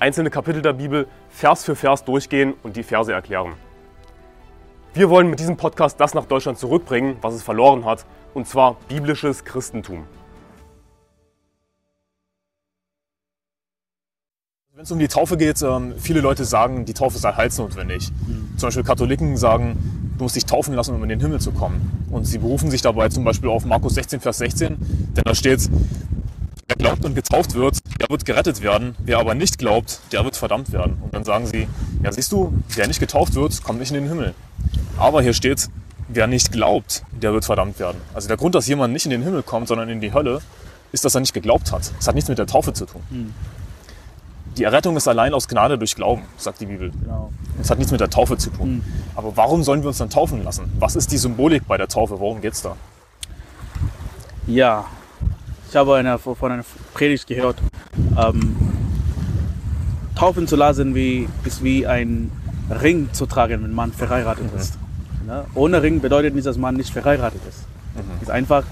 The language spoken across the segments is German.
einzelne Kapitel der Bibel Vers für Vers durchgehen und die Verse erklären. Wir wollen mit diesem Podcast das nach Deutschland zurückbringen, was es verloren hat, und zwar biblisches Christentum. Wenn es um die Taufe geht, ähm, viele Leute sagen, die Taufe sei heilsnotwendig. Zum Beispiel Katholiken sagen, du musst dich taufen lassen, um in den Himmel zu kommen. Und sie berufen sich dabei zum Beispiel auf Markus 16, Vers 16, denn da steht, Wer glaubt und getauft wird, der wird gerettet werden. Wer aber nicht glaubt, der wird verdammt werden. Und dann sagen sie, ja siehst du, wer nicht getauft wird, kommt nicht in den Himmel. Aber hier steht, wer nicht glaubt, der wird verdammt werden. Also der Grund, dass jemand nicht in den Himmel kommt, sondern in die Hölle, ist, dass er nicht geglaubt hat. Das hat nichts mit der Taufe zu tun. Hm. Die Errettung ist allein aus Gnade durch Glauben, sagt die Bibel. Genau. Das hat nichts mit der Taufe zu tun. Hm. Aber warum sollen wir uns dann taufen lassen? Was ist die Symbolik bei der Taufe? Worum geht es da? Ja, ich habe eine, von einer Predigt gehört, ähm, taufen zu lassen wie, ist wie ein Ring zu tragen, wenn man verheiratet mhm. ist. Ne? Ohne Ring bedeutet nicht, dass man nicht verheiratet ist. Mhm. ist einfach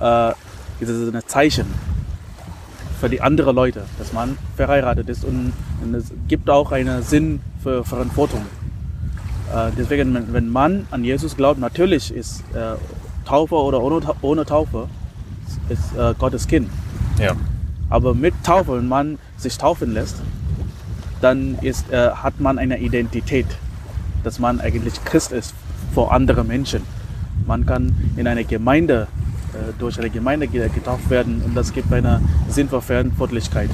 äh, ist ein Zeichen für die anderen Leute, dass man verheiratet ist und, und es gibt auch einen Sinn für Verantwortung. Äh, deswegen, wenn, wenn man an Jesus glaubt, natürlich ist äh, Taufe oder ohne, ohne Taufe ist äh, Gottes Kind. Ja. Aber mit Taufe, wenn man sich taufen lässt, dann ist, äh, hat man eine Identität, dass man eigentlich Christ ist vor anderen Menschen. Man kann in einer Gemeinde, äh, durch eine Gemeinde getauft werden und das gibt eine Sinn für Verantwortlichkeit.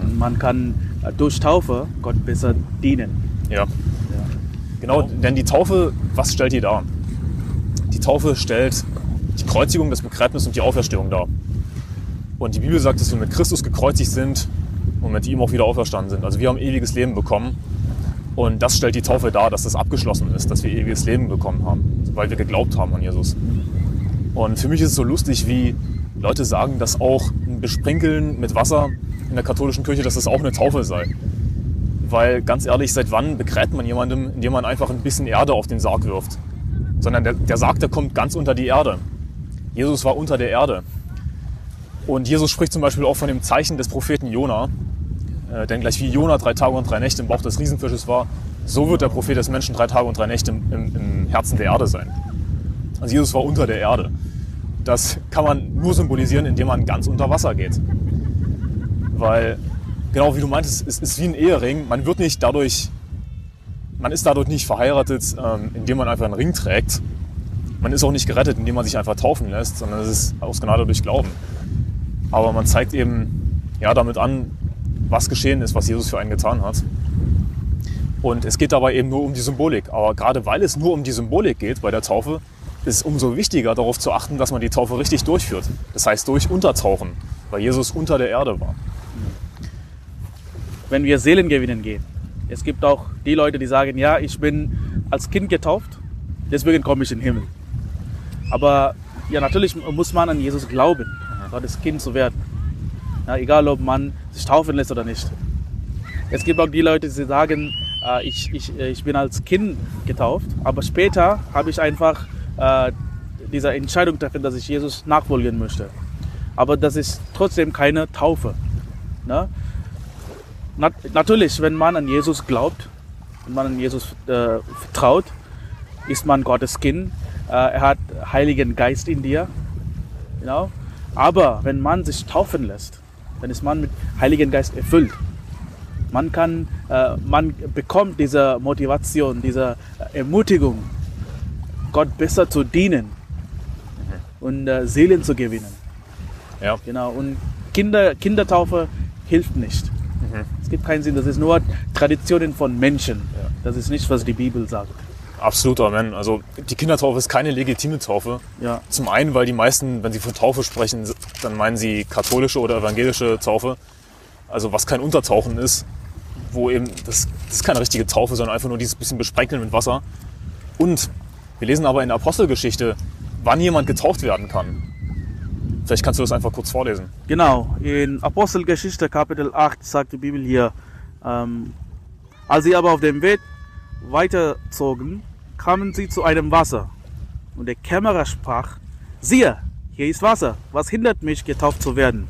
Und man kann äh, durch Taufe Gott besser dienen. Ja. ja. Genau, denn die Taufe, was stellt die dar? Die Taufe stellt die Kreuzigung, das Begräbnis und die Auferstehung dar. Und die Bibel sagt, dass wir mit Christus gekreuzigt sind und mit ihm auch wieder auferstanden sind. Also wir haben ewiges Leben bekommen. Und das stellt die Taufe dar, dass das abgeschlossen ist, dass wir ewiges Leben bekommen haben, weil wir geglaubt haben an Jesus. Und für mich ist es so lustig, wie Leute sagen, dass auch ein Besprinkeln mit Wasser in der katholischen Kirche, dass das auch eine Taufe sei. Weil ganz ehrlich, seit wann begräbt man jemandem, indem man einfach ein bisschen Erde auf den Sarg wirft? Sondern der, der Sarg, der kommt ganz unter die Erde. Jesus war unter der Erde. Und Jesus spricht zum Beispiel auch von dem Zeichen des Propheten Jona. Äh, denn gleich wie Jona drei Tage und drei Nächte im Bauch des Riesenfisches war, so wird der Prophet des Menschen drei Tage und drei Nächte im, im, im Herzen der Erde sein. Also Jesus war unter der Erde. Das kann man nur symbolisieren, indem man ganz unter Wasser geht. Weil, genau wie du meintest, es ist wie ein Ehering. Man wird nicht dadurch, man ist dadurch nicht verheiratet, ähm, indem man einfach einen Ring trägt, man ist auch nicht gerettet, indem man sich einfach taufen lässt, sondern es ist aus Gnade durch Glauben. Aber man zeigt eben ja, damit an, was geschehen ist, was Jesus für einen getan hat. Und es geht dabei eben nur um die Symbolik. Aber gerade weil es nur um die Symbolik geht bei der Taufe, ist es umso wichtiger darauf zu achten, dass man die Taufe richtig durchführt. Das heißt durch Untertauchen, weil Jesus unter der Erde war. Wenn wir Seelen gewinnen gehen, es gibt auch die Leute, die sagen, ja, ich bin als Kind getauft, deswegen komme ich in den Himmel. Aber ja, natürlich muss man an Jesus glauben, Gottes Kind zu werden. Ja, egal, ob man sich taufen lässt oder nicht. Es gibt auch die Leute, die sagen, äh, ich, ich, äh, ich bin als Kind getauft, aber später habe ich einfach äh, diese Entscheidung getroffen, dass ich Jesus nachfolgen möchte. Aber das ist trotzdem keine Taufe. Ne? Nat natürlich, wenn man an Jesus glaubt, wenn man an Jesus äh, vertraut, ist man Gottes Kind äh, er hat Heiligen Geist in dir. Genau. Aber wenn man sich taufen lässt, dann ist man mit Heiligen Geist erfüllt. Man kann, äh, man bekommt diese Motivation, diese Ermutigung, Gott besser zu dienen mhm. und äh, Seelen zu gewinnen. Ja. Genau. Und Kinder, Kindertaufe hilft nicht. Mhm. Es gibt keinen Sinn. Das ist nur Traditionen von Menschen. Ja. Das ist nicht, was die Bibel sagt. Absolut, Amen. Also die Kindertaufe ist keine legitime Taufe. Ja. Zum einen, weil die meisten, wenn sie von Taufe sprechen, dann meinen sie katholische oder evangelische Taufe. Also was kein Untertauchen ist. wo eben, das, das ist keine richtige Taufe, sondern einfach nur dieses bisschen Besprenkeln mit Wasser. Und wir lesen aber in der Apostelgeschichte, wann jemand getauft werden kann. Vielleicht kannst du das einfach kurz vorlesen. Genau, in Apostelgeschichte Kapitel 8 sagt die Bibel hier, ähm, als sie aber auf dem Weg weiterzogen, kamen sie zu einem Wasser. Und der Kämmerer sprach, siehe, hier ist Wasser, was hindert mich, getauft zu werden?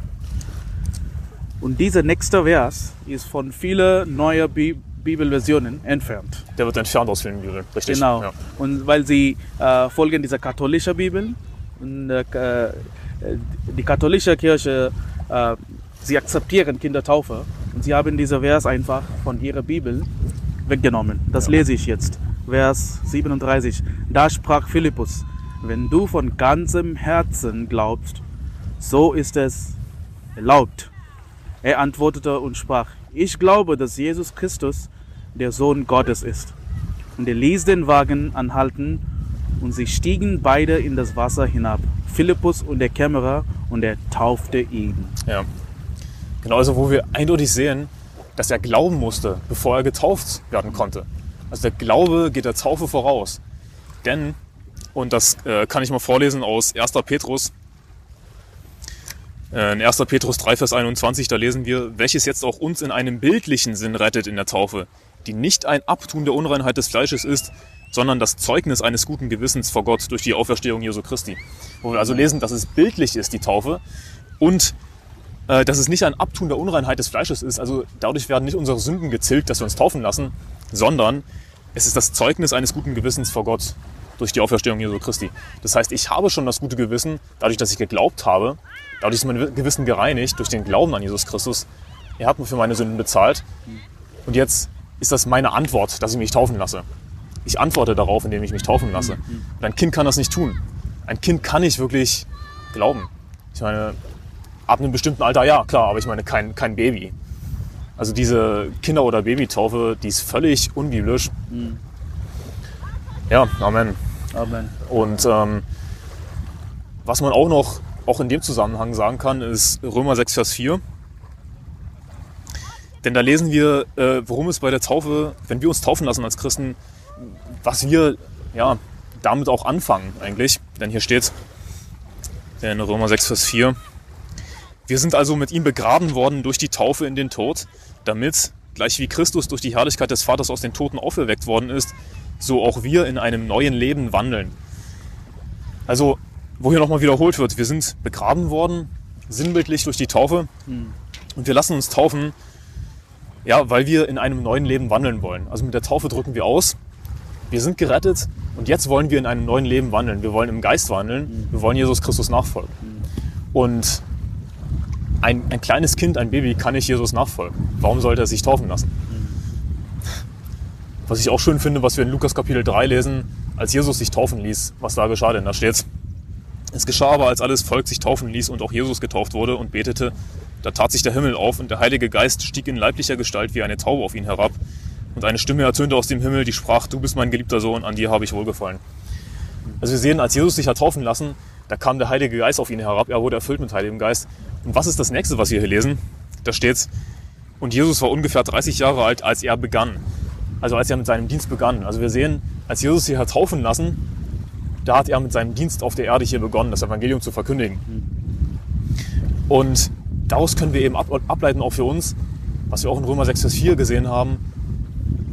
Und dieser nächste Vers ist von vielen neuen Bi Bibelversionen entfernt. Der wird entfernt aus vielen Bibeln, richtig? Genau. Ja. Und weil sie äh, folgen dieser katholischen Bibel und äh, die katholische Kirche, äh, sie akzeptieren Kindertaufe und sie haben diesen Vers einfach von ihrer Bibel weggenommen. Das Ja. lese ich jetzt. Vers 37. Da sprach Philippus, wenn du von ganzem Herzen glaubst, so ist es erlaubt. Er antwortete und sprach, ich glaube, dass Jesus Christus der Sohn Gottes ist. Und er ließ den Wagen anhalten und sie stiegen beide in das Wasser hinab, Philippus und der Kämmerer, und er taufte ihn. Ja. Genau, also wo wir eindeutig sehen, dass er glauben musste, bevor er getauft werden konnte. Also der Glaube geht der Taufe voraus. Denn, und das äh, kann ich mal vorlesen aus 1. Petrus, äh, in 1. Petrus 3, Vers 21, da lesen wir, welches jetzt auch uns in einem bildlichen Sinn rettet in der Taufe, die nicht ein Abtun der Unreinheit des Fleisches ist, sondern das Zeugnis eines guten Gewissens vor Gott durch die Auferstehung Jesu Christi. Wo wir also lesen, dass es bildlich ist, die Taufe, und äh, dass es nicht ein Abtun der Unreinheit des Fleisches ist. Also dadurch werden nicht unsere Sünden gezilgt, dass wir uns taufen lassen, sondern es ist das Zeugnis eines guten Gewissens vor Gott durch die Auferstehung Jesu Christi. Das heißt, ich habe schon das gute Gewissen, dadurch, dass ich geglaubt habe, dadurch ist mein Gewissen gereinigt durch den Glauben an Jesus Christus. Er hat mir für meine Sünden bezahlt. Und jetzt ist das meine Antwort, dass ich mich taufen lasse. Ich antworte darauf, indem ich mich taufen lasse. Und ein Kind kann das nicht tun. Ein Kind kann nicht wirklich glauben. Ich meine, ab einem bestimmten Alter ja, klar, aber ich meine kein, kein Baby. Also diese Kinder- oder Babytaufe, die ist völlig unbiblisch. Ja, Amen. Amen. Und ähm, was man auch noch, auch in dem Zusammenhang sagen kann, ist Römer 6, Vers 4. Denn da lesen wir, äh, worum es bei der Taufe, wenn wir uns taufen lassen als Christen, was wir ja, damit auch anfangen eigentlich. Denn hier steht in Römer 6, Vers 4, wir sind also mit ihm begraben worden durch die Taufe in den Tod, damit, gleich wie Christus durch die Herrlichkeit des Vaters aus den Toten auferweckt worden ist, so auch wir in einem neuen Leben wandeln. Also, wo hier nochmal wiederholt wird, wir sind begraben worden, sinnbildlich durch die Taufe, und wir lassen uns taufen, ja, weil wir in einem neuen Leben wandeln wollen. Also mit der Taufe drücken wir aus, wir sind gerettet und jetzt wollen wir in einem neuen Leben wandeln. Wir wollen im Geist wandeln, wir wollen Jesus Christus nachfolgen. Und ein, ein kleines Kind, ein Baby kann nicht Jesus nachfolgen. Warum sollte er sich taufen lassen? Was ich auch schön finde, was wir in Lukas Kapitel 3 lesen, als Jesus sich taufen ließ, was da geschah denn? Da steht's. Es geschah aber, als alles Volk sich taufen ließ und auch Jesus getauft wurde und betete, da tat sich der Himmel auf und der Heilige Geist stieg in leiblicher Gestalt wie eine Taube auf ihn herab. Und eine Stimme ertönte aus dem Himmel, die sprach, du bist mein geliebter Sohn, an dir habe ich wohlgefallen. Also wir sehen, als Jesus sich hat taufen lassen, da kam der Heilige Geist auf ihn herab, er wurde erfüllt mit Heiligem Geist. Und was ist das nächste, was wir hier lesen? Da steht, und Jesus war ungefähr 30 Jahre alt, als er begann. Also als er mit seinem Dienst begann. Also wir sehen, als Jesus sich hat taufen lassen, da hat er mit seinem Dienst auf der Erde hier begonnen, das Evangelium zu verkündigen. Und daraus können wir eben ab- ableiten, auch für uns, was wir auch in Römer 6, Vers 4 gesehen haben,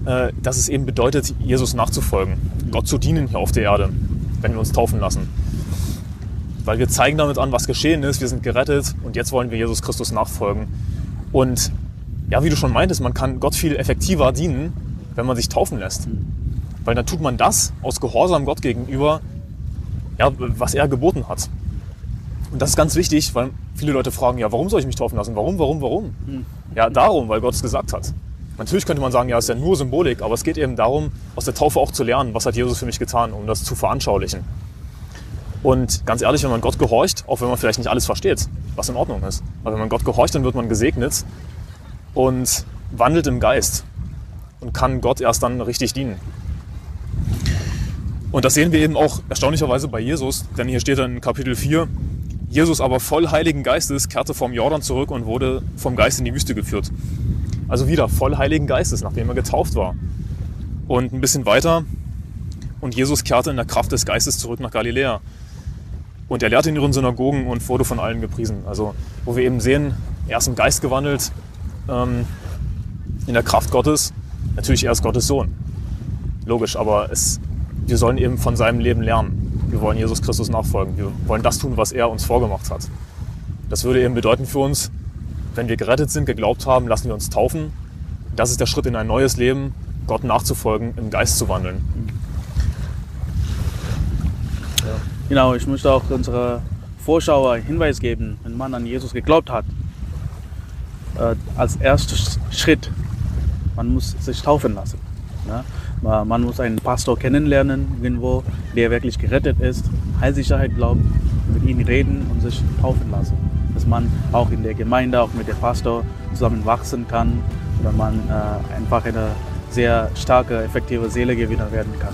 äh, dass es eben bedeutet, Jesus nachzufolgen, Gott zu dienen hier auf der Erde, wenn wir uns taufen lassen. Weil wir zeigen damit an, was geschehen ist, wir sind gerettet und jetzt wollen wir Jesus Christus nachfolgen. Und ja, wie du schon meintest, man kann Gott viel effektiver dienen, wenn man sich taufen lässt. Weil dann tut man das aus Gehorsam Gott gegenüber, ja, was er geboten hat. Und das ist ganz wichtig, weil viele Leute fragen, ja, warum soll ich mich taufen lassen? Warum, warum, warum? Ja, darum, weil Gott es gesagt hat. Natürlich könnte man sagen, ja, es ist ja nur Symbolik, aber es geht eben darum, aus der Taufe auch zu lernen, was hat Jesus für mich getan, um das zu veranschaulichen. Und ganz ehrlich, wenn man Gott gehorcht, auch wenn man vielleicht nicht alles versteht, was in Ordnung ist, aber wenn man Gott gehorcht, dann wird man gesegnet und wandelt im Geist und kann Gott erst dann richtig dienen. Und das sehen wir eben auch erstaunlicherweise bei Jesus, denn hier steht dann in Kapitel 4, Jesus aber voll Heiligen Geistes kehrte vom Jordan zurück und wurde vom Geist in die Wüste geführt. Also wieder voll Heiligen Geistes, nachdem er getauft war. Und ein bisschen weiter. Und Jesus kehrte in der Kraft des Geistes zurück nach Galiläa. Und er lehrte in ihren Synagogen und wurde von allen gepriesen. Also, wo wir eben sehen, er ist im Geist gewandelt, ähm, in der Kraft Gottes. Natürlich, er ist Gottes Sohn. Logisch, aber es, wir sollen eben von seinem Leben lernen. Wir wollen Jesus Christus nachfolgen. Wir wollen das tun, was er uns vorgemacht hat. Das würde eben bedeuten für uns, wenn wir gerettet sind, geglaubt haben, lassen wir uns taufen. Das ist der Schritt in ein neues Leben, Gott nachzufolgen, im Geist zu wandeln. Genau, ich möchte auch unsere Vorschauer Hinweis geben, wenn man an Jesus geglaubt hat. Äh, als erster Schritt, man muss sich taufen lassen. Ne? Man muss einen Pastor kennenlernen, irgendwo, der wirklich gerettet ist, Heilsicherheit glaubt, mit ihm reden und sich taufen lassen. Dass man auch in der Gemeinde, auch mit dem Pastor zusammen wachsen kann oder man äh, einfach eine sehr starke, effektive Seele Seelegewinner werden kann.